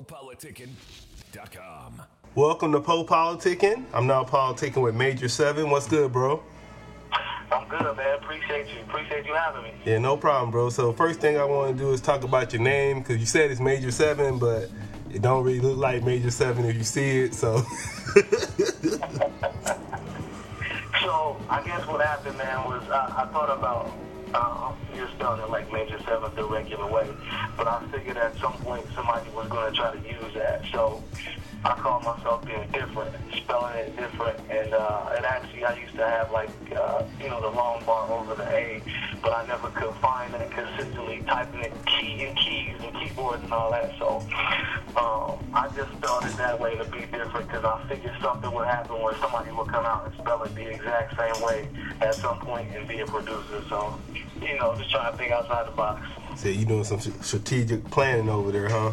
PoePoliticking.com. Welcome to Poe Politicking. I'm now politicking with Major Seven. What's good, bro? I'm good, man. Appreciate you. Appreciate you having me. Yeah, no problem, bro. So first thing I want to do is talk about your name because you said it's Major Seven, but it don't really look like Major Seven if you see it. So. so I guess what happened, man, was I, I thought about uh, you're spelling it like Major Seven the regular way, but I figured at some point somebody was going to try to use that. So I call myself being different, spelling it different, and uh, and actually I used to have like uh, you know the long bar over the A, but I never could find that consistently typing it key and keys and keyboards and all that. So um, I just spelled it that way to be different because I figured something would happen where somebody would come out and spell it the exact same way at some point and be a producer. So you know just trying to think outside the box. So you doing some strategic planning over there, huh?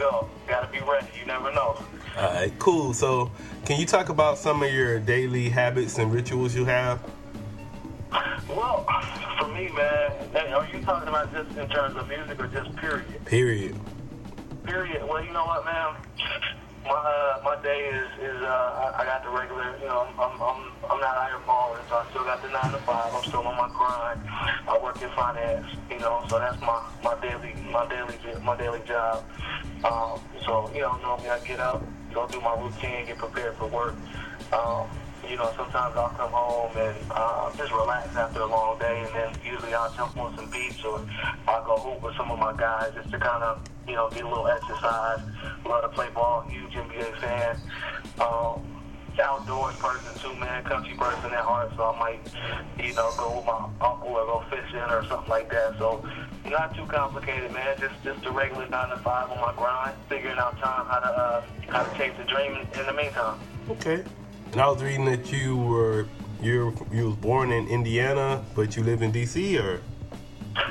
Go. Gotta be ready. You never know. All right, cool. So, can you talk about some of your daily habits and rituals you have? Well, for me, man, are you talking about just in terms of music or just period? Period. Period. Well, you know what, man. My uh, my day is is uh, I, got the regular, you know, I'm I'm I'm not out iron balling, so I still got the nine to five. I'm still on my grind. I work in finance, you know, so that's my my daily my daily my daily job. Um, so you know, normally I get up, go do my routine, get prepared for work. Um, you know, sometimes I'll come home and uh, just relax after a long day, and then usually I'll jump on some beach or I'll go hoop with some of my guys just to kind of, you know, get a little exercise. Love to play ball, huge NBA fan. Um, outdoors person too, man, country person at heart, so I might, you know, go with my uncle or go fishing or something like that. So not too complicated, man. Just just a regular nine to five on my grind, figuring out time how to uh, how to chase the dream in, in the meantime. Okay. And I was reading that you were you you was born in Indiana, but you live in DC, or?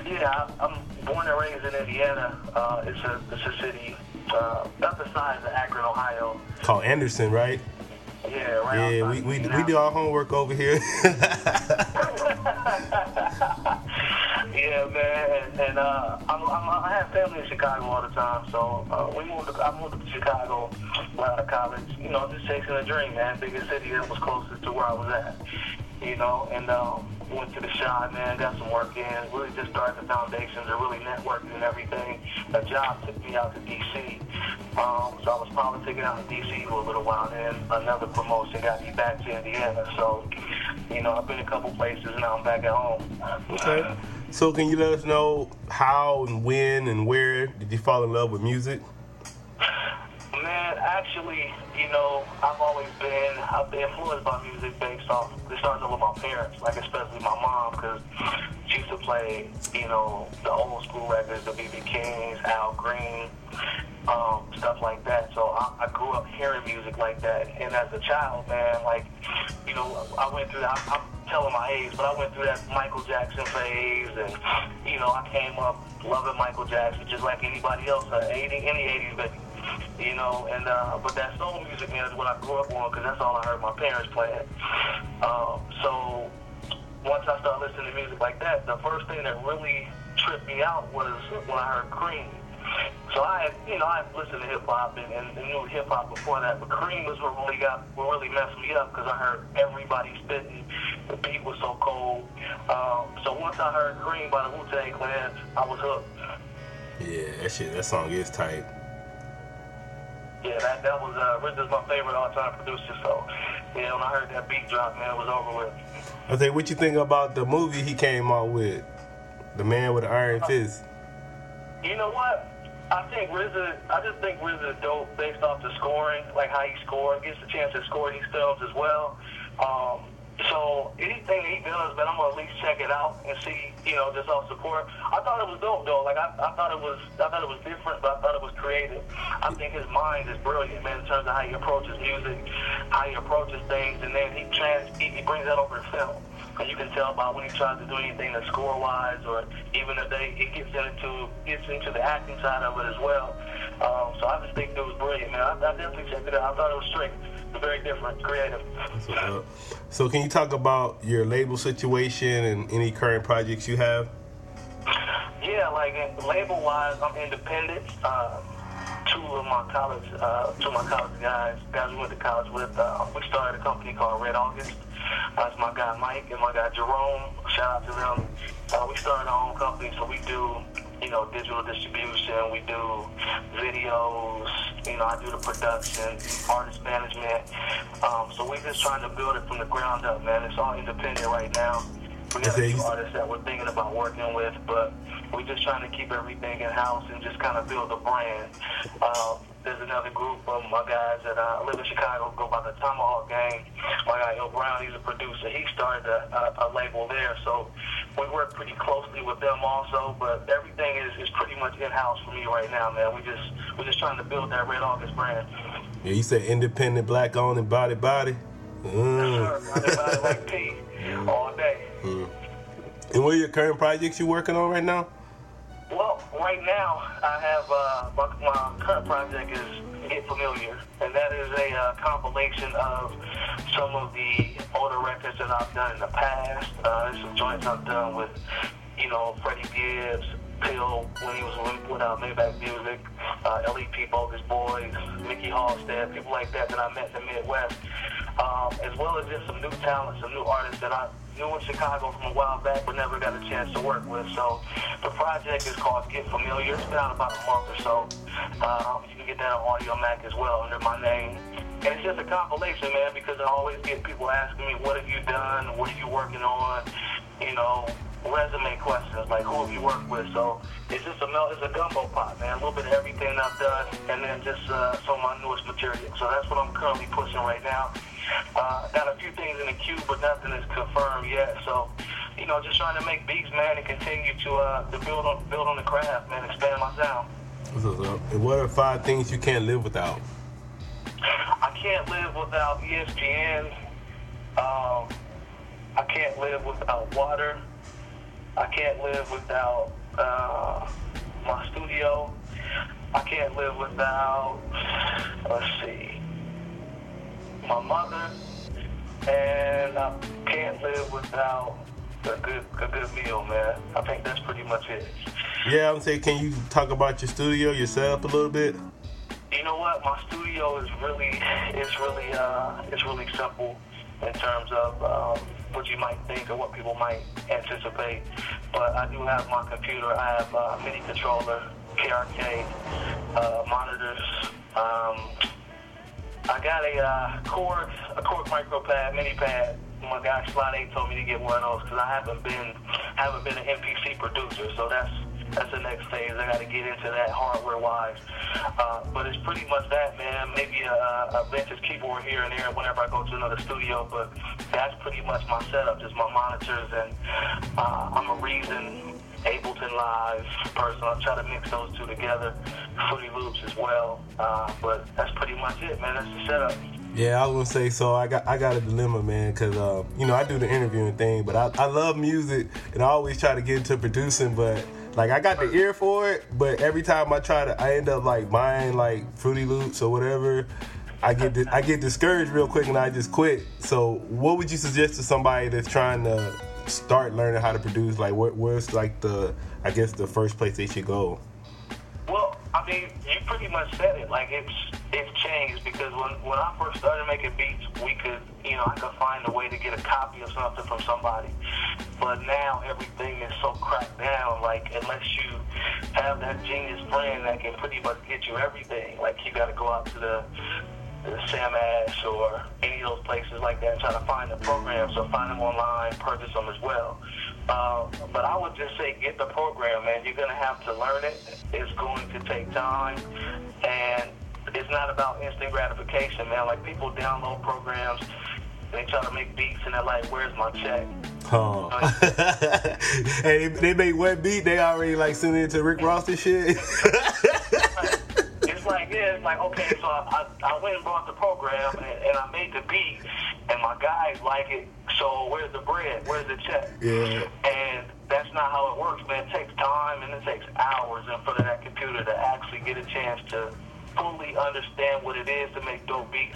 Yeah, I'm born and raised in Indiana. Uh, it's a it's a city uh, about the size of Akron, Ohio. Called Anderson, right? Yeah. Yeah, we, we, we do our homework over here. yeah, man, and, and uh, I'm, I'm, I have family in Chicago all the time, so uh, we moved. To, I moved to Chicago out of college. You know, just chasing a dream, man. Biggest city that was closest to where I was at. You know, and um, went to the shop, man. Got some work in. Really just started the foundations and really networking and everything. A job took me out to D.C. Um, so I was politicking out in D.C. for a little while. Then another promotion got me back to Indiana. So, you know, I've been a couple places. Now I'm back at home. Okay. So can you let us know how and when and where did you fall in love with music? Man, actually, you know, I've always been I've been influenced by music based off. It started with my parents, like especially my mom, because she used to play, you know, the old school records, the BB Kings, Al Green, um, stuff like that. So I, I grew up hearing music like that, and as a child, man, like, you know, I went through that. I'm telling my age, but I went through that Michael Jackson phase, and you know, I came up loving Michael Jackson just like anybody else, uh, 80, any 80s baby you know, and uh, but that soul music man is what I grew up on because that's all I heard my parents playing. Um, so once I started listening to music like that, the first thing that really tripped me out was when I heard Cream. So I had, you know, I had listened to hip hop and, and, knew hip hop before that, but Cream was what really got, what really messed me up because I heard everybody spitting. The beat was so cold. Um, so once I heard Cream by the Wu Tang Clan, I was hooked. Yeah, that shit, that song is tight. Yeah, that that was uh, RZA's my favorite all-time producer. So, yeah, when I heard that beat drop, man, it was over with. I think, what you think about the movie he came out with, The Man with the Iron Fist? You know what? I think RZA, I just think RZA is dope based off the scoring, like how he scored, gets a chance to score these films as well. Um, so anything he does, man, I'm gonna at least check it out and see, you know, just off support. I thought it was dope though. Like I, I thought it was, I thought it was different, but I thought it was creative. I think his mind is brilliant, man, in terms of how he approaches music, how he approaches things, and then he trans, he, he brings that over to film. And you can tell by when he tries to do anything the score wise, or even if they, he gets into gets into the acting side of it as well. Um, so I just think it was brilliant, man. I, I definitely checked it out. I thought it was straight very different, creative. So, can you talk about your label situation and any current projects you have? Yeah, like label wise, I'm independent. Uh, two of my college, uh, two of my college guys, guys we went to college with. Uh, we started a company called Red August. That's my guy Mike and my guy Jerome. Shout out to them. Uh, we started our own company, so we do, you know, digital distribution. We do videos. You know, I do the production, artist management. Um, so we're just trying to build it from the ground up, man. It's all independent right now. We got a few artists that we're thinking about working with, but we're just trying to keep everything in house and just kind of build a brand. Uh, there's another group of my guys that uh, live in Chicago, go by the Tomahawk Gang. My guy Il Brown, he's a producer. He started a, a, a label there, so we work pretty closely with them also. But everything is, is pretty much in house for me right now, man. We just we're just trying to build that Red August brand. Yeah, you said independent, black owned, and body body. Mm. Sir. Body, body like P all day. Mm. And what are your current projects you're working on right now? Well, right now I have uh, my, my, current project is Get Familiar, and that is a uh, compilation of some of the older records that I've done in the past. Uh, some joints I've done with, you know, Freddie Gibbs, Pill when he was without Maybach Music, uh, LEP Bogus Boys, Mikkey Halsted, people like that that I met in the Midwest, um, as well as just some new talent, some new artists that I knew in Chicago from a while back, but never got a chance to work with. So the project is called Get Familiar. It's been out about a month or so. Um, you can get that on Audiomack as well under my name. And it's just a compilation, man, because I always get people asking me, what have you done? What are you working on? You know, resume questions, like who have you worked with? So it's just a it's a gumbo pot, man. A little bit of everything I've done, and then just uh, some of my newest material. So that's what I'm currently pushing right now. Uh, got a few things in the queue, but nothing is confirmed yet. So, you know, just trying to make beats, man, and continue to uh, to build on build on the craft, man, expand my sound. What are five things you can't live without? I can't live without ESPN. Um, I can't live without water. I can't live without uh, my studio. I can't live without, let's see, my mother, and I can't live without a good a good meal, man. I think that's pretty much it. Yeah, I'm saying, can you talk about your studio yourself a little bit? You know what? My studio is really, it's really, uh, it's really simple in terms of um, what you might think or what people might anticipate. But I do have my computer. I have a MIDI controller, KRK, uh, monitors. Um, I got a uh, Korg, a Korg micro pad, mini pad. My guy 8 told me to get one of those because I haven't been haven't been an MPC producer, so that's that's the next phase. I got to get into that hardware wise. Uh, but it's pretty much that, man. Maybe a, a vintage keyboard here and there whenever I go to another studio, but that's pretty much my setup, just my monitors, and uh, I'm a Reason Ableton Live person. I try to mix those two together. Fruity Loops as well. Uh, but that's pretty much it, man. That's the setup. Yeah, I was gonna say so. I got I got a dilemma, man, because uh, you know I do the interviewing thing, but I, I love music and I always try to get into producing, but like I got the ear for it, but every time I try to, I end up like buying like Fruity Loops or whatever. I get di- I get discouraged real quick and I just quit. So, what would you suggest to somebody that's trying to start learning how to produce? Like, where, where's like the I guess the first place they should go? Well, I mean, you pretty much said it. Like it's it's changed because when when I first started making beats, we could you know I could find a way to get a copy of something from somebody. But now everything is so cracked down. Like unless you have that genius friend that can pretty much get you everything, like you got to go out to the Sam Ash or any of those places like that and try to find the programs or find them online, purchase them as well. Uh, but I would just say get the program, man. You're going to have to learn it. It's going to take time. And it's not about instant gratification, man. Like people download programs, they try to make beats, and they're like, "Where's my check?" Oh. hey, they make one beat, they already like send it to Rick Ross and shit. like yeah, it's like okay, so I, I, I went and bought the program and, and I made the beat, and my guys like it. So where's the bread? Where's the check? Yeah. And that's not how it works, man. It takes time and it takes hours in front of that computer to actually get a chance to fully understand what it is to make dope beats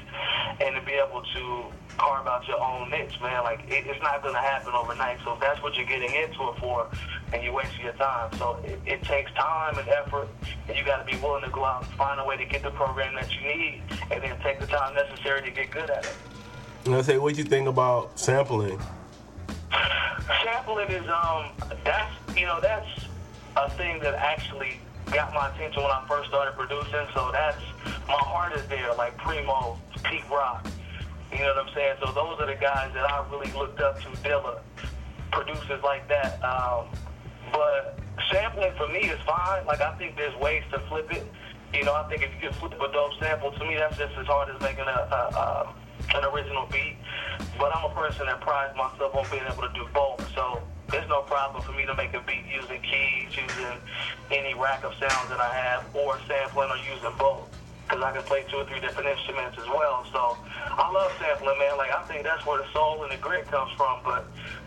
and to be able to carve out your own niche, man. Like it, it's not gonna happen overnight. So if that's what you're getting into it for, and you're wasting your time. So it, it takes time and effort, and you got to be willing to go out and find a way to get the program that you need, and then take the time necessary to get good at it. And I say, what you think about sampling? Sampling is um that's you know that's a thing that actually got my attention when I first started producing. So that's my heart is there, like Primo, Pete Rock. You know what I'm saying? So those are the guys that I really looked up to, Dilla, producers like that. Um, but sampling for me is fine. Like I think there's ways to flip it. You know, I think if you can flip a dope sample, to me that's just as hard as making a, a, a an original beat. But I'm a person that prides myself on being able to do both. So there's no problem for me to make a beat using keys, using any rack of sounds that I have, or sampling or using both. Because I can play two or three different instruments as well. So I love sampling, man. Like I think that's where the soul and the grit comes from. But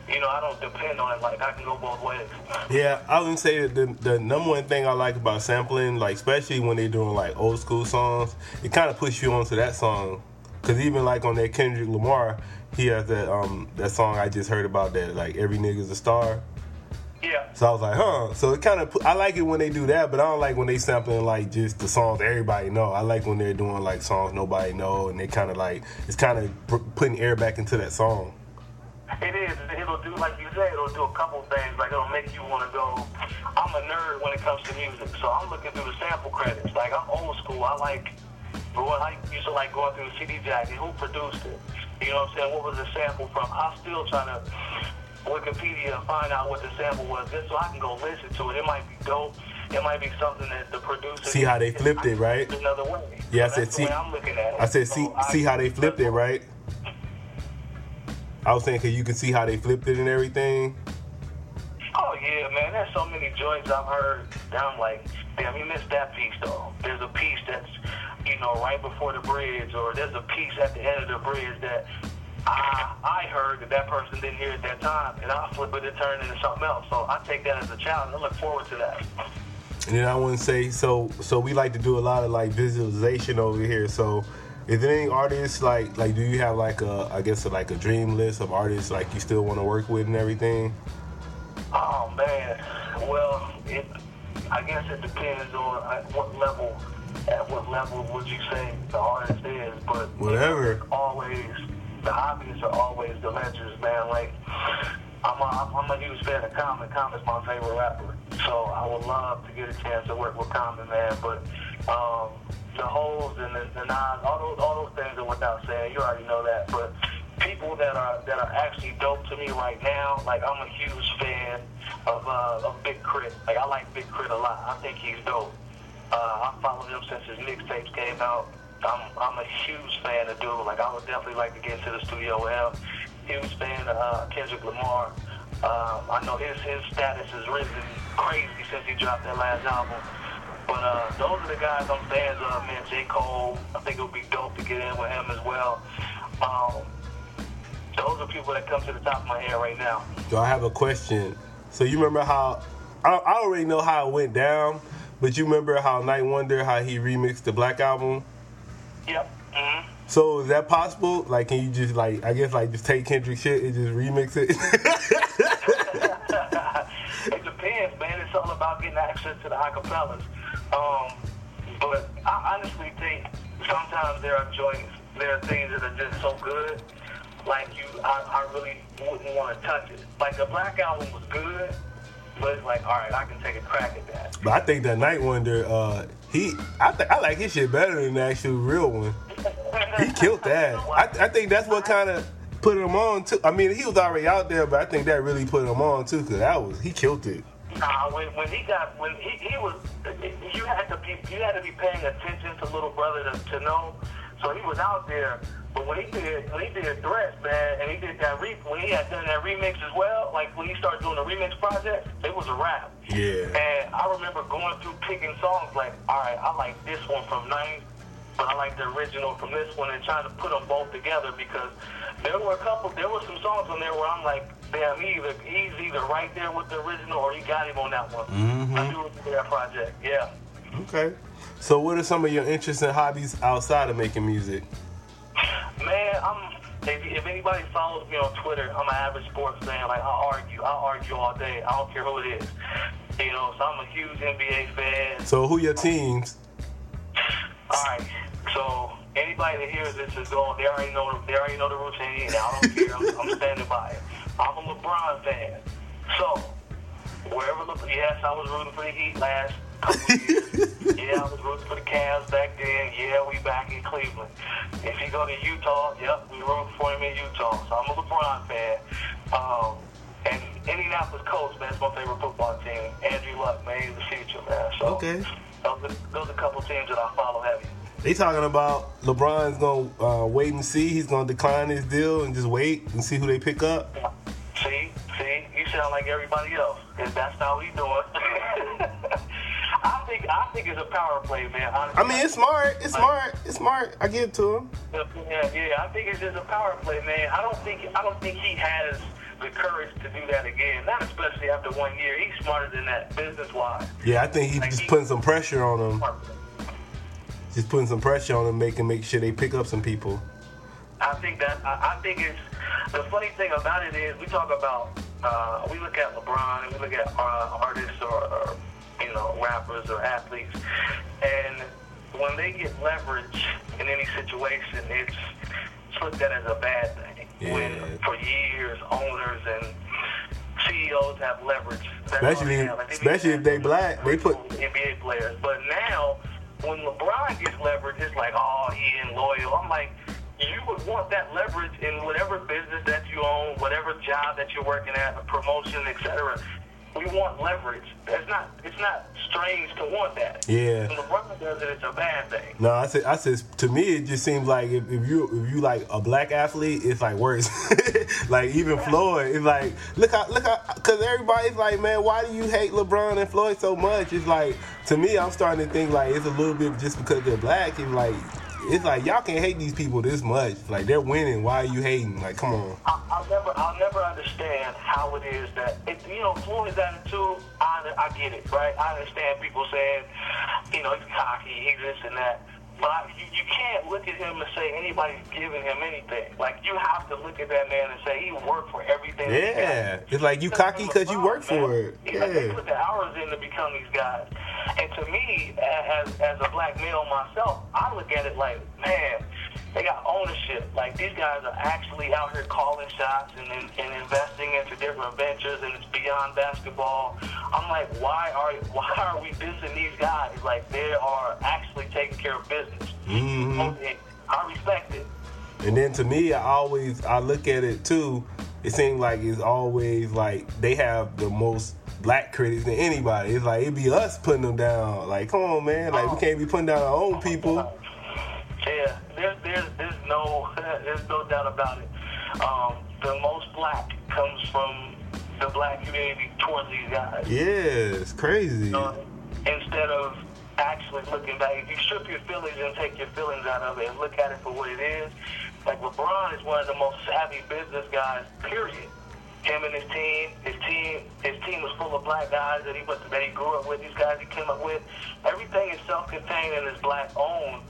you know, I don't depend on it. Like I can go both ways. Yeah, I would say the, the number one thing I like about sampling, like especially when they're doing like old school songs, it kind of pushes you onto that song. Cause even like on that Kendrick Lamar, he has that um that song I just heard about that like every nigga's a star. Yeah. So I was like, huh. So it kind of I like it when they do that, but I don't like when they sampling like just the songs everybody know. I like when they're doing like songs nobody know, and they kind of like it's kind of putting air back into that song. It is. It'll do, like you said, it'll do a couple things. Like it'll make you want to go. I'm a nerd when it comes to music, so I'm looking through the sample credits. Like I'm old school. I like going. I used to like going through the CD jacket. Who produced it? You know what I'm saying? What was the sample from? I'm still trying to Wikipedia and find out what the sample was, just so I can go listen to it. It might be dope. It might be something that the producer see how they flipped it, right? Another way. Yeah, so I said see. I'm looking at it. I said so see I, see how they flipped it, right? I was saying, cause you can see how they flipped it and everything. Oh yeah, man. There's so many joints I've heard. That I'm like, damn, you missed that piece though. There's a piece that's, you know, right before the bridge, or there's a piece at the end of the bridge that I I heard that that person didn't hear at that time, and I flip it and turn into something else. So I take that as a challenge. I look forward to that. And then I want to say, so so we like to do a lot of like visualization over here. So, is there any artists like like do you have like a I guess like a dream list of artists like you still want to work with and everything? Oh man, well, it I guess it depends on at what level. At what level would you say the artist is? But Whatever. always the hobbies are always the legends, man. Like I'm a, I'm a huge fan of Common. Common's my favorite rapper, so I would love to get a chance to work with Common, man. But um, the holes and the, the Nas, all those all those things are without saying. You already know that, but people that are that are actually dope to me right now, like I'm a huge fan of uh, of Big Crit. Like I like Big K.R.I.T. a lot. I think he's dope. Uh, I followed him since his mixtapes came out. I'm I'm a huge fan of dude. Like I would definitely like to get into the studio with him. Huge fan of uh, Kendrick Lamar. Um, I know his his status has risen crazy since he dropped that last album. But uh, those are the guys I'm fans of, man. J. Cole, I think it would be dope to get in with him as well. Um, those are people that come to the top of my head right now. So I have a question. So you remember how I, I already know how it went down, but you remember how 9th Wonder how he remixed the Black album? Yep. Mm-hmm. So is that possible? Like, can you just like I guess like just take Kendrick shit and just remix it? it depends, man. It's all about getting access to the acapellas. Um, but I honestly think sometimes there are joints, there are things that are just so good, like you, I, I really wouldn't want to touch it. Like the Black album was good, but it's like, all right, I can take a crack at that. but I think that 9th Wonder, uh, he I think I like his shit better than the actual real one. He killed that. I, I think that's what kind of put him on too. I mean, he was already out there, but I think that really put him on too, cause that was he killed it. Nah, when, when he got when he, he was, you had to be you had to be paying attention to little brother to, to know. So he was out there, but when he did when he did Threats, man, and he did that re when he had done that remix as well, like when he started doing the remix project, it was a rap. Yeah. And I remember going through picking songs like, all right, I like this one from '90s, but I like the original from this one, and trying to put them both together because there were a couple, there were some songs on there where I'm like, damn, he either he's either right there with the original or he got him on that one. Mhm. I do that project. Yeah. Okay. So what are some of your interests and hobbies outside of making music? Man, I'm if, if anybody follows me on Twitter, I'm an average sports fan. Like I argue, I argue all day. I don't care who it is. You know, so I'm a huge NBA fan. So who your teams? All right, so anybody that hears this is going. They already know. They already know the routine. I don't care. I'm, I'm standing by it. I'm a LeBron fan. So wherever LeBron, yes, I was rooting for the Heat last couple of years. Yeah, I was rooting for the Cavs back then. Yeah, we back in Cleveland. If you go to Utah, yep, we root for him in Utah. So I'm a LeBron fan. Um, and Indianapolis Colts, man, is my favorite football team. Andrew Luck, man, he's the future, man. So Okay. those are, those are a couple teams that I follow heavy. They talking about LeBron's gonna uh, wait and see. He's gonna decline his deal and just wait and see who they pick up. See, see, you sound like everybody else, and that's how we doing. I think it's a power play, man. Honestly. I mean, it's smart. It's smart. It's smart. I give it to him. Yeah, yeah, I think it's just a power play, man. I don't think I don't think he has the courage to do that again. Not especially after one year. He's smarter than that, business wise. Yeah, I think he's just putting some pressure on him. Just putting some pressure on him, making make sure they pick up some people. I think that I, I think it's the funny thing about it is we talk about uh, we look at LeBron and we look at uh, artists or, or know rappers or athletes, and when they get leverage in any situation, it's, it's looked at as a bad thing. Yeah. When for years owners and CEOs have leverage, That's Especially-. Like, especially if they black, they put- NBA players. But now, when LeBron gets leverage, it's like, oh, he ain't loyal. I'm like, you would want that leverage in whatever business that you own, whatever job that you're working at, a promotion, etc. We want leverage. It's not. It's not strange to want that. Yeah. When LeBron does it, it's a bad thing. No, I said, I said, to me, it just seems like if, if you if you like a black athlete, it's like worse. like even Floyd, it's like look how look how because everybody's like, man, why do you hate LeBron and Floyd so much? It's like to me, I'm starting to think like it's a little bit just because they're black. It's like it's like y'all can't hate these people this much. Like they're winning. Why are you hating? Like come on. I, I'll never, I'll never understand how it is that, it, you know, Floyd's attitude. I, I get it, right? I understand people saying, you know, he's cocky, he's this and that. But I, you, you can't look at him and say anybody's giving him anything. Like you have to look at that man and say he worked for everything. that he got. Yeah, it's like you cocky because you work for it. Yeah, they put the hours in to become these guys. And to me, as as a black male myself, I look at it like, man, they got ownership. Like these guys are actually out here calling shots and and, and investing into different ventures, and it's beyond basketball. I'm like, why are why are we dissing these guys? Like they are actually taking care of business. Mm-hmm. Okay, I respect it. And then to me, I always I look at it too. It seems like it's always like they have the most black critics than anybody. It's like it'd be us putting them down. Like, come on, man. Like we can't be putting down our own people. Yeah, there's there's there's no there's no doubt about it. Um, the most black comes from the black community towards these guys. Yeah, it's crazy. Uh, instead of actually looking back, if you strip your feelings and take your feelings out of it and look at it for what it is, like LeBron is one of the most savvy business guys. Period. Him and his team, his team, his team was full of black guys that he went that he grew up with. These guys he came up with, everything is self-contained and is black-owned,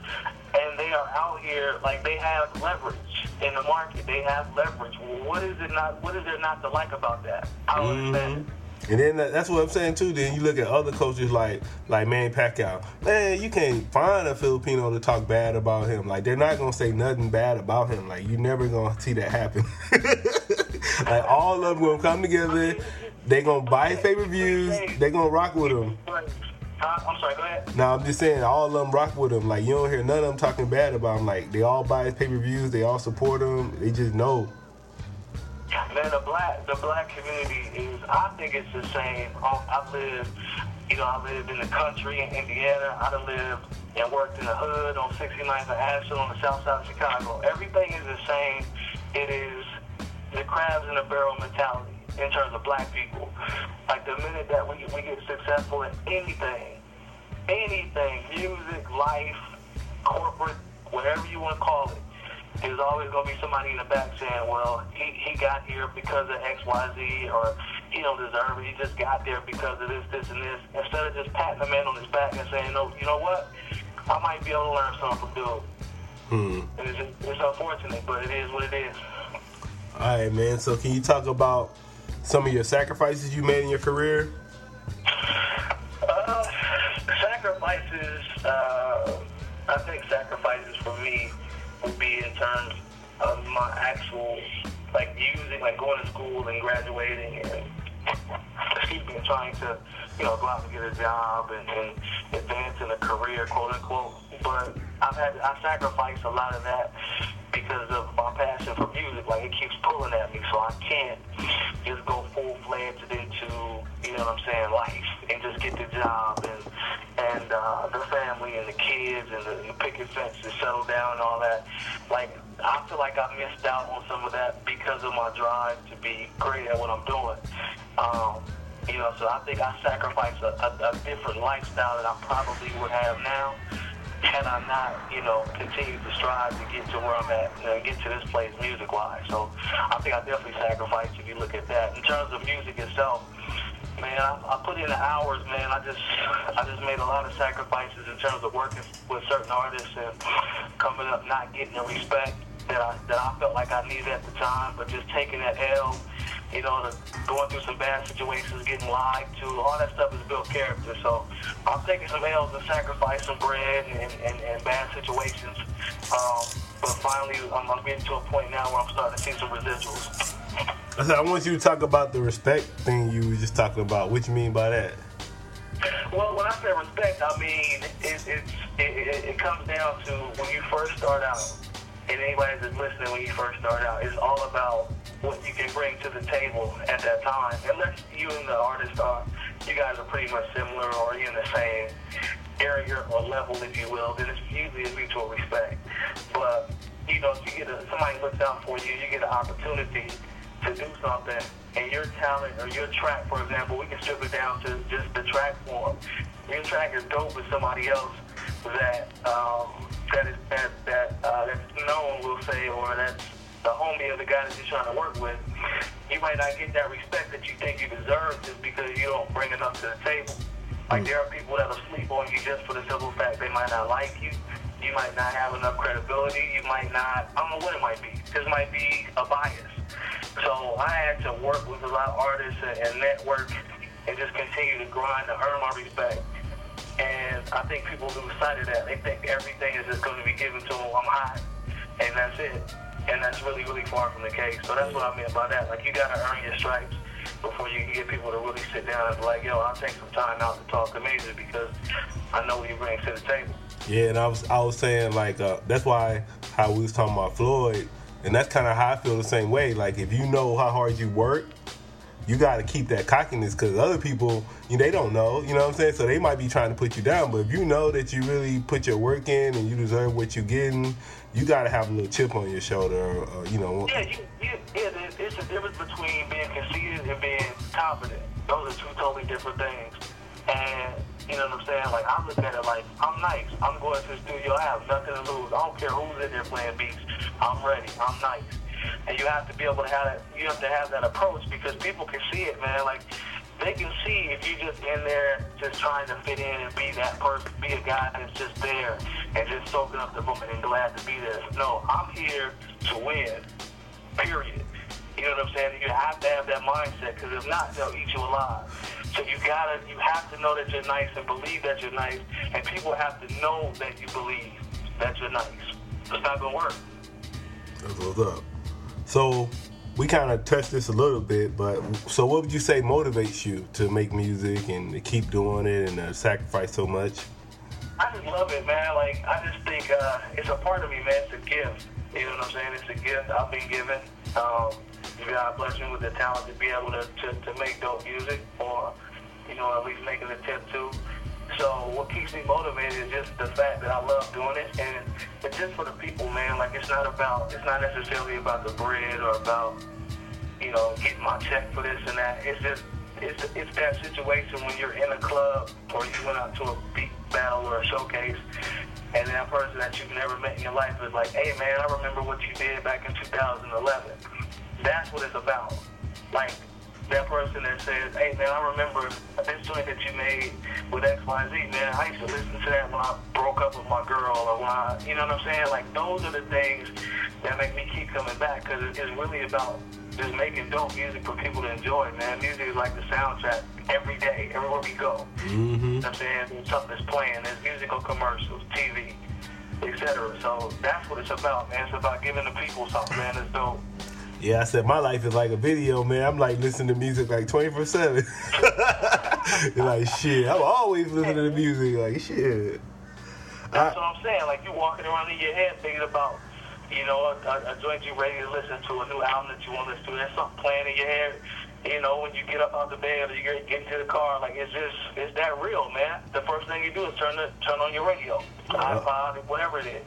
and they are out here like they have leverage in the market. They have leverage. What is it not? What is there not to like about that? I don't mm-hmm. understand. it. And then that's what I'm saying too. Then you look at other coaches like like Manny Pacquiao. Man, you can't find a Filipino to talk bad about him. Like they're not gonna say nothing bad about him. Like you never gonna see that happen. like all of them gonna come together. They gonna buy his pay per views. They gonna rock with him. I'm sorry. Go ahead. Now I'm just saying, all of them rock with him. Like you don't hear none of them talking bad about him. Like they all buy his pay per views. They all support him. They just know. Man, the black the black community is. I think it's the same. Um, I've lived, you know, I lived in the country in Indiana. I done lived and worked in the hood on 69th and Ashland on the south side of Chicago. Everything is the same. It is the crabs in the barrel mentality in terms of black people. Like the minute that we we get successful in anything, anything, music, life, corporate, whatever you want to call it, there's always going to be somebody in the back saying, well, he, he got here because of X, Y, Z, or he don't deserve it. He just got there because of this, this, and this. Instead of just patting the man on his back and saying, no, you know what? I might be able to learn something from dude. Hmm. And it's, it's unfortunate, but it is what it is. All right, man. So can you talk about some of your sacrifices you made in your career? Uh, sacrifices. Uh, I think sacrifices for me would be in terms of my actual like using, like going to school and graduating and excuse me, trying to you know go out and get a job and, and advance in a career, quote unquote. But I've had I sacrificed a lot of that because of my passion for music. Like it keeps pulling at me, so I can't just go full fledged into you know what I'm saying, life and just get the job and and uh, the family and the kids and the, the picket fence and settle down and all that. Like I feel like I missed out on some of that because of my drive to be great at what I'm doing. Um, you know, so I think I sacrificed a, a, a different lifestyle that I probably would have now had I not, you know, continued to strive to get to where I'm at, you know, get to this place music-wise. So I think I definitely sacrificed if you look at that. In terms of music itself, man, I, I put in the hours, man. I just, I just made a lot of sacrifices in terms of working with certain artists and coming up, not getting the respect that I that I felt like I needed at the time, but just taking that L you know, going through some bad situations, getting lied to, all that stuff is built character. So I'm taking some L's and sacrificing bread and, and, and bad situations. Um, but finally, I'm, I'm getting to a point now where I'm starting to see some residuals. I said I want you to talk about the respect thing you were just talking about. What you mean by that? Well, when I say respect, I mean it, it's, it, it, it comes down to when you first start out, and anybody that's listening when you first start out, it's all about what you can bring to the table at that time. Unless you and the artist are, you guys are pretty much similar or in the same area or level, if you will, then it's usually a mutual respect. But, you know, if you get a, somebody looks out for you, you get an opportunity to do something, and your talent or your track, for example, we can strip it down to just the track form. Your track is dope with somebody else that um, that is that that uh, that's known, we'll say, or that's the homie or the guy that you're trying to work with, you might not get that respect that you think you deserve just because you don't bring enough to the table. Like mm. there are people that'll sleep on you just for the simple fact they might not like you. You might not have enough credibility. You might not. I don't know what it might be. This might be a bias. So I had to work with a lot of artists and, and network and just continue to grind to earn my respect. And I think people lose sight of that. They think everything is just going to be given to them. I'm hot, and that's it and that's really, really far from the case. So that's what I meant by that. Like, you got to earn your stripes before you can get people to really sit down and be like, yo, I'll take some time out to talk to Major because I know what he brings to the table. Yeah, and I was I was saying like uh, that's why how we was talking about Floyd, and that's kind of how I feel the same way. Like if you know how hard you work, you got to keep that cockiness because other people, you know, they don't know. You know what I'm saying? So they might be trying to put you down. But if you know that you really put your work in and you deserve what you're getting, you got to have a little chip on your shoulder. Or, you know. Yeah, you, you, yeah. It's a difference between being conceited and being confident. Those are two totally different things. And you know what I'm saying? Like I look at it like I'm nice. I'm going to the studio. I have nothing to lose. I don't care who's in there playing beats. I'm ready. I'm nice and you have to be able to have that. You have to have that approach because people can see it, man. Like they can see if you're just in there just trying to fit in and be that person, be a guy that's just there and just soaking up the moment and glad to be there. No, I'm here to win. Period. You know what I'm saying? You have to have that mindset because if not, they'll eat you alive. So you gotta, you have to know that you're nice and believe that you're nice, and people have to know that you believe that you're nice. It's not gonna work. That's what's up. So we kind of touched this a little bit, but so what would you say motivates you to make music and to keep doing it and sacrifice so much? I just love it, man. Like I just think uh, it's a part of me, man. It's a gift. You know what I'm saying? It's a gift I've been given. Um, God bless me with the talent to be able to, to, to make dope music, or you know, at least make an attempt to. So what keeps me motivated is just the fact that I love doing it, and it's just for the people, man. Like it's not about, it's not necessarily about the bread or about, you know, getting my check for this and that. It's just, it's it's that situation when you're in a club or you went out to a beat battle or a showcase, and that person that you've never met in your life is like, hey man, I remember what you did back in 2011. That's what it's about. Like that person that says, hey man, I remember this joint that you made with X, Y, Z, man. I used to listen to that when I broke up with my girl or when I, you know what I'm saying? Like those are the things that make me keep coming back because it's really about just making dope music for people to enjoy, man. Music is like the soundtrack every day, everywhere we go. Mm-hmm. You know what I'm saying? There's something that's playing. There's musical commercials, TV, etc. So that's what it's about, man. It's about giving the people something, man. It's dope. Yeah, I said my life is like a video, man. I'm like listening to music like 24 7. like, shit, I'm always listening to music. Like, shit. That's what I'm saying. Like, you walking around in your head thinking about, you know, a, a, joint you ready to listen to, a new album that you want to listen to. There's something playing in your head. You know, when you get up out the bed or you get, get into the car, like, it's just, it's that real, man. The first thing you do is turn the, turn on your radio, uh-huh. Yeah. iPod, whatever it is.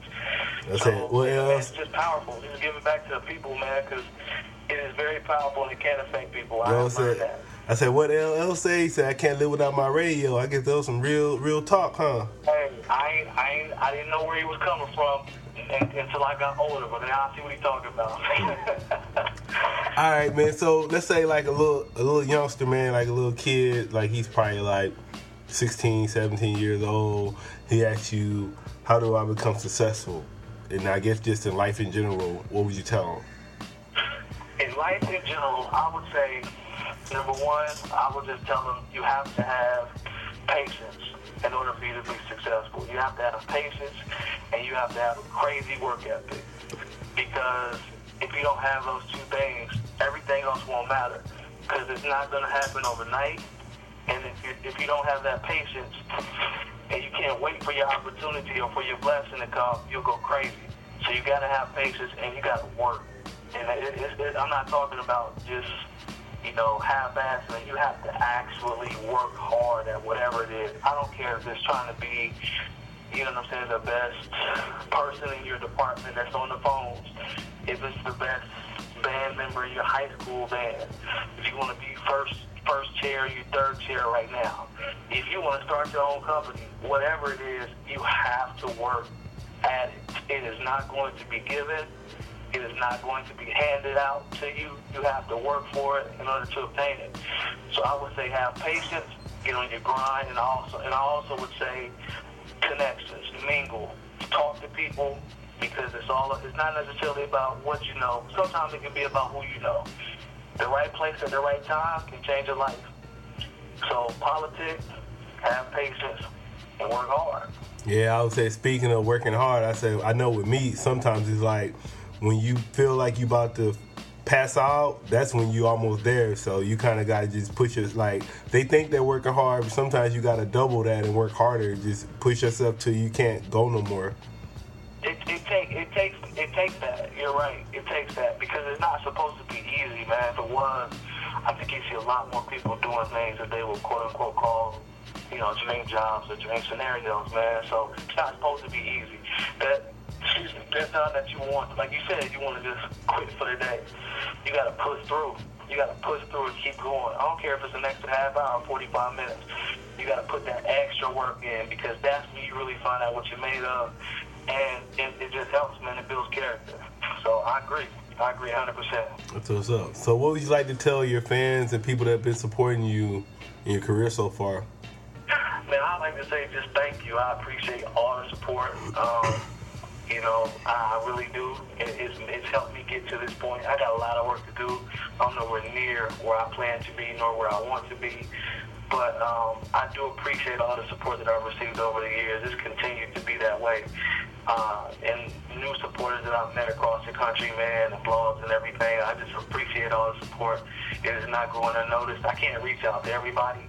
That's so, it. Man, else? It's just powerful. Just give it back to the people, man, because it is very powerful and it can affect people. I You know what I learned said? that. I said, what LL say? He said, I can't live without my radio. I guess that was some real, real talk, huh? Hey, I ain't, I ain't, I didn't know where he was coming from un- until I got older, but now I see what he's talking about. All right, man. So let's say like a little, a little youngster, man, like a little kid, like he's probably like 16, 17 years old. He asks you, how do I become successful? And I guess just in life in general, what would you tell him? in life in general, I would say, number one, I would just tell them you have to have patience in order for you to be successful. You have to have patience and you have to have a crazy work ethic. Because if you don't have those two things, everything else won't matter. Because it's not going to happen overnight. And if you, if you don't have that patience and you can't wait for your opportunity or for your blessing to come, you'll go crazy. So you got to have patience and you got to work. And it, it, it, I'm not talking about just, you know, half-assing. You have to actually work hard at whatever it is. I don't care if it's trying to be, you know what I'm saying, the best person in your department that's on the phones. If it's the best band member in your high school band. If you want to be first first chair, your third chair right now. If you want to start your own company, whatever it is, you have to work at it. It is not going to be given. It is not going to be handed out to you. You have to work for it in order to obtain it. So I would say have patience, get on your grind, and also and I also would say connections, mingle, talk to people because it's all it's not necessarily about what you know. Sometimes it can be about who you know. The right place at the right time can change your life. So politics, have patience, and work hard. Yeah, I would say speaking of working hard, I say I know with me sometimes it's like when you feel like you about to pass out, that's when you almost there. So you kind of got to just push it. Like they think they're working hard, but sometimes you got to double that and work harder. Just push yourself till you can't go no more. It, it take it takes it takes that. You're right. It takes that because it's not supposed to be easy, man. If it was, I think you see a lot more people doing things that they would quote unquote call, you know, dream jobs or dream scenarios, man. So it's not supposed to be easy. That excuse me, that time that you want, like you said, you want to just quit for the day. You got to push through. You got to push through and keep going. I don't care if it's an extra half hour, 45 minutes. You got to put that extra work in because that's when you really find out what you're made of. And it, it just helps, man. It builds character. So I agree. I agree 100%. That's what's up. So what would you like to tell your fans and people that have been supporting you in your career so far? Man, I'd like to say just thank you. I appreciate all the support. Um, you know, I really do. It, it's, it's helped me get to this point. I got a lot of work to do. I'm nowhere near where I plan to be, nor where I want to be. But um, I do appreciate all the support that I've received over the years. It's continued to be that way. Uh, and new supporters that I've met across the country, man, and blogs and everything. I just appreciate all the support. It is not going unnoticed. I can't reach out to everybody,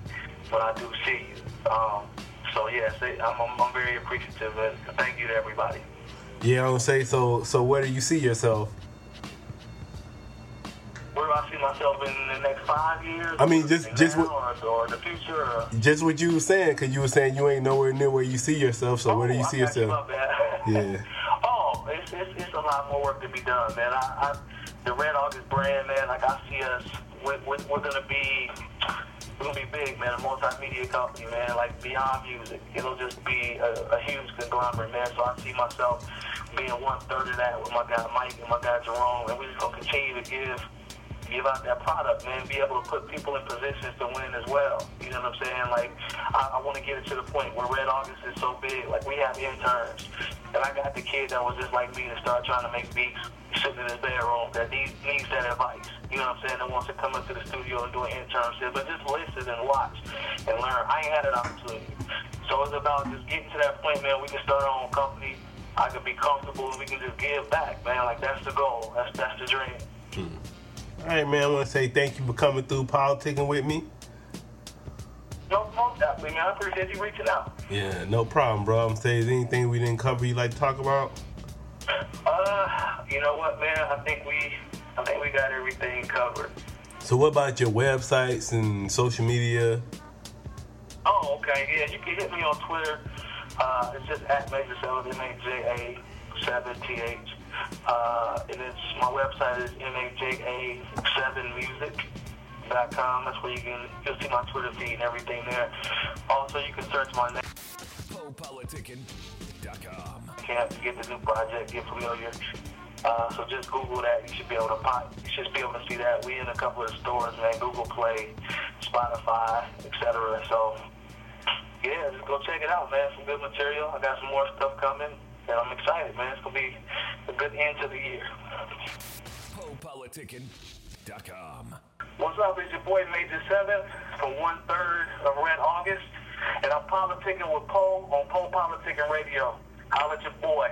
but I do see you. Um, so yes, I'm, I'm, I'm very appreciative, and thank you to everybody. Yeah, I don't say so. So where do you see yourself? Where do I see myself in the next five years? I mean, just- just what- or, or the future. Or, Just what you were saying, because you were saying you ain't nowhere near where you see yourself. So where do you Oh, see I got you, yourself? Yeah. oh, it's, it's it's a lot more work to be done, man. I, I the Red August brand, man. Like I see us, we're, we're, we're gonna be. We're gonna be big, man. A multimedia company, man. Like beyond music, it'll just be a, a huge conglomerate, man. So I see myself being one third of that with my guy Mike and my guy Jerome, and we're just gonna continue to give give out that product, man, be able to put people in positions to win as well. You know what I'm saying? Like, I, I want to get it to the point where Red August is so big. Like, we have interns, and I got the kid that was just like me to start trying to make beats sitting in his bedroom that needs, needs that advice. You know what I'm saying? That wants to come into the studio and do an internship, but just listen and watch and learn. I ain't had that opportunity. So it's about just getting to that point, man. We can start our own company. I can be comfortable and we can just give back, man. Like that's the goal. That's that's the dream. Hmm. All right, man. I want to say thank you for coming through politicking with me. No, no, definitely, man. I appreciate you reaching out. Yeah, no problem, bro. I'm saying, is anything we didn't cover you like to talk about? Uh, you know what, man? I think we, I think we got everything covered. So, what about your websites and social media? Oh, okay. Yeah, you can hit me on Twitter. Uh, it's just at Major Seven, M A J A seven T H. Uh, and it's my website is M A J A seven Music. Dot com. That's where you can you'll see my Twitter feed and everything there. Also, you can search my name. Can't get the new project. Get familiar. Uh, so just Google that. You should be able to pop. You should be able to see that. We in a couple of stores, man. Google Play, Spotify, etc. So yeah, just go check it out, man. Some good material. I got some more stuff coming, and I'm excited, man. It's gonna be a good end to the year. PoePoliticking.com. What's up? It's your boy Major Seven from one third of Red August, and I'm politicking with Poe on Poe Politicking Radio. Holla at your boy.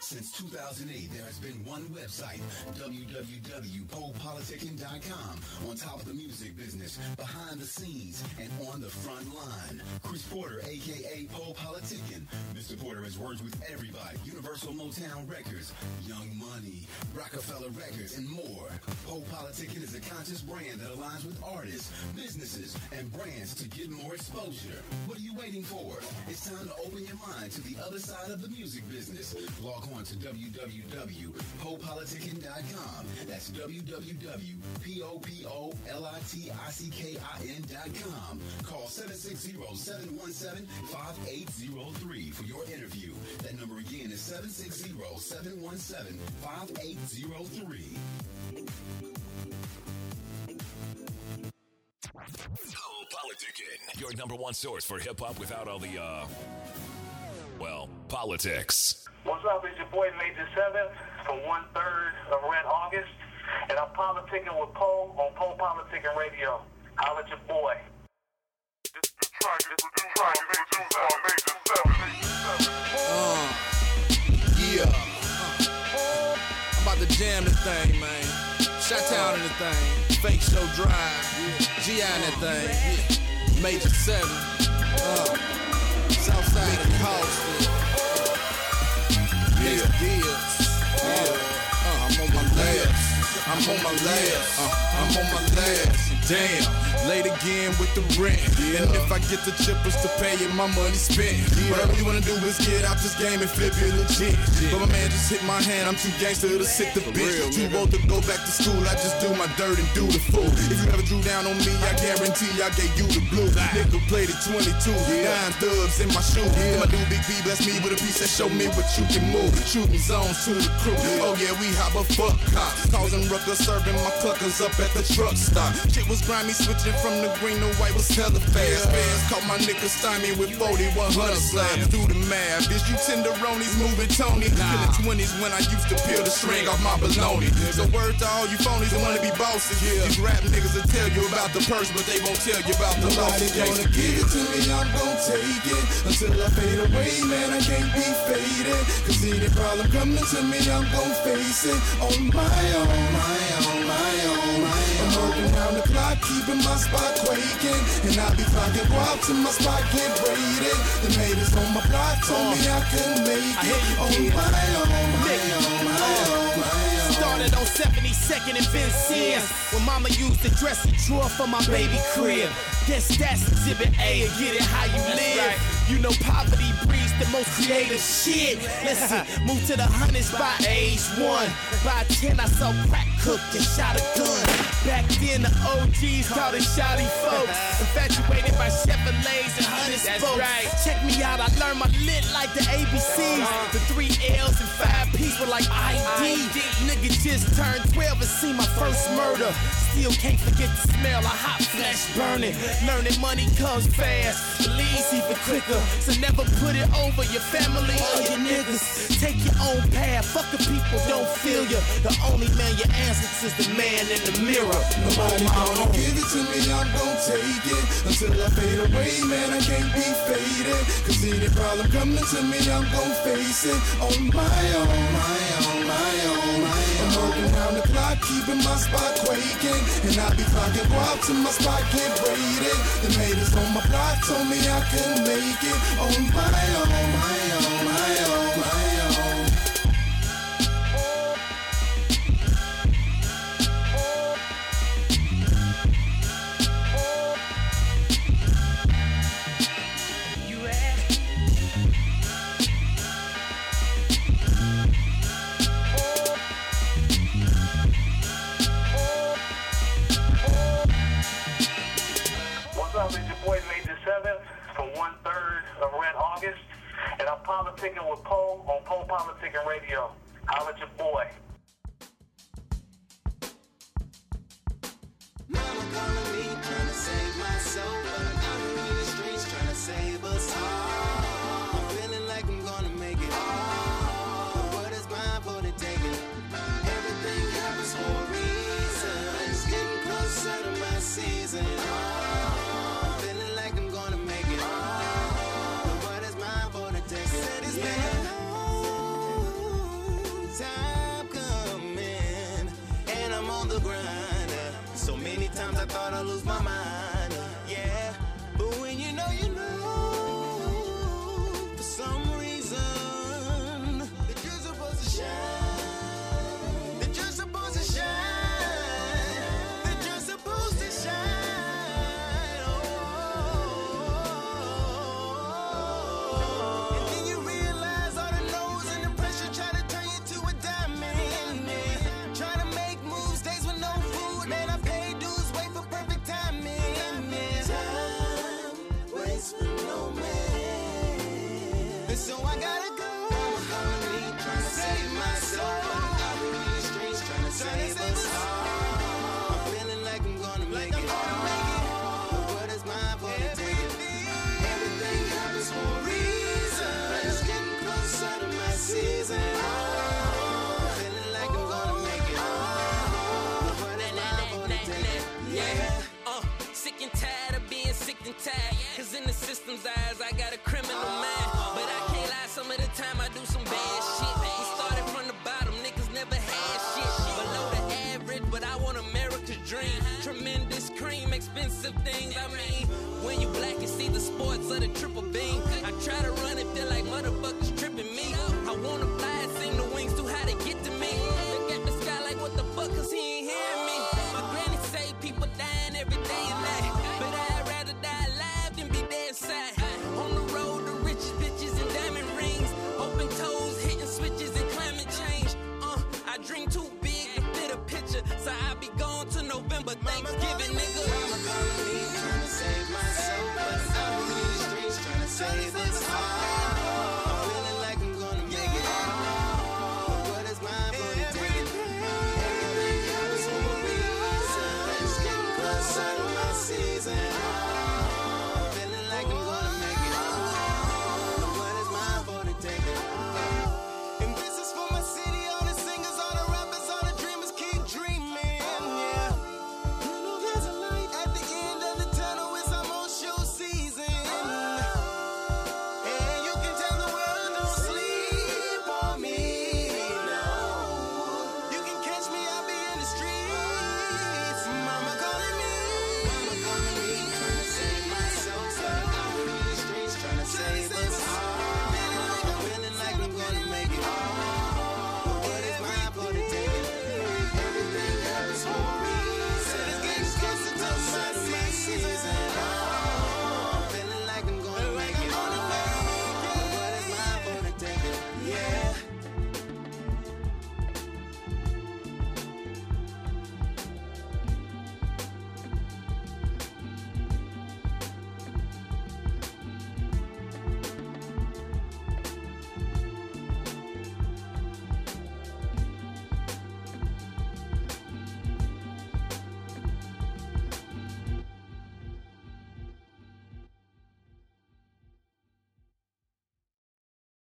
Since 2008, there has been one website, www.poepoliticking.com. On top of the music business, behind the scenes, and on the front line. Chris Porter, aka Poe Politicking. Mr. Porter has worked with everybody. Universal Motown Records, Young Money, Rockefeller Records, and more. Poe Politicking is a conscious brand that aligns with artists, businesses, and brands to get more exposure. What are you waiting for? It's time to open your mind to the other side of the music business. Log on to www.poepoliticking.com. That's www.poepoliticking.com. Call 760-717-5803 for your interview. That number again is 760-717-5803. Politicking, your number one source for hip hop without all the, uh, well, politics. What's up? It's your boy Major Seven from one third of Red August, and I'm politicking with Poe on Poe Politicking Radio. Holla at your boy. Uh, yeah. Uh, I'm about to jam the thing, man. Shot town in the thing. Fake show drive. GI in that thing. Yeah. Major 7. Uh, Boston. Yeah. Yeah. Uh, I'm on my last. I'm on my last. Uh, I'm on my last. Damn late again with the rent. Yeah. And if I get the chippers to pay it, my money spent. Yeah. What I really wanna do is get out this game and flip it legit. Yeah. But my man just hit my hand, I'm too gangster to sit the bitch. Real, too old to go back to school, I just do my dirt and do the fool. If you ever drew down on me, I guarantee I gave you the blue. Nigga played it 22, yeah. nine dubs in my shoe. Yeah. My dude Big B bless me with a piece that show me what you can move. Shooting zones to the crew. Oh yeah, we hop a fuck cops. Causing ruckus, serving my cluckers up at the truck stop. Shit was grimy, switching from the green to white was hella fast. Bands caught my nigga stymie with 40, 100 slabs. Do the math, bitch, you tenderonis moving Tony. Nah. In the 20s when I used to peel the string off my baloney. So word to all you phonies that wanna be bosses. Yeah. These rap niggas will tell you about the purse, but they won't tell you about the Nobody gonna give it to me, I'm gonna take it. Until I fade away, man, I can't be faded. Cause any problem coming to me, I'm gonna face it. On my own, my own, round the clock, keeping my spot quaking. And I be clocking guap till my spot get raided. The neighbors on my block told me I couldn't make it. On oh, my own, my oh, own, my own, my own. Started on 72nd and Vincennes. When mama used the dressing drawer for my baby crib. Guess that's exhibit A and get it how you live. You know poverty breeds the most creative shit. Listen, move to the hundreds by age one. By ten, I saw crack cooked and shot a gun. Back then, the OGs called it shotty folks. Infatuated by Chevrolets and hundreds boats. Right. Check me out, I learned my lit like the ABCs. Uh-huh. The three L's and five P's were like ID. Nigga nigga just turned 12 and seen my first murder. Still can't forget the smell of hot flesh burning. Learning money comes fast, but leaves even quicker. So never put it over your family or your niggas. Take your own path, fuck the people, don't feel you. The only man you answer is the man in the mirror. Nobody gonna give it to me, I'm gon' take it until I fade away, man. I can't be faded. Cause any problem coming to me, I'm gon' face it on my own, my own, my own, round the clock, keeping my spot quaking. And I be clocking guap till my spot get raided. The haters on my block told me I couldn't make it on my own, my own, my own. Politicking with Poe on Poe Politicking Radio. Holla at your boy. Save my soul, but I'm trying to save us all. Cause in the system's eyes, I got a criminal mind. But I can't lie, some of the time I do some bad shit. Started from the bottom, niggas never had shit. Below the average, but I want America's dream. Tremendous cream, expensive things. I mean, when you black, you see the sports of the triple beam. I try to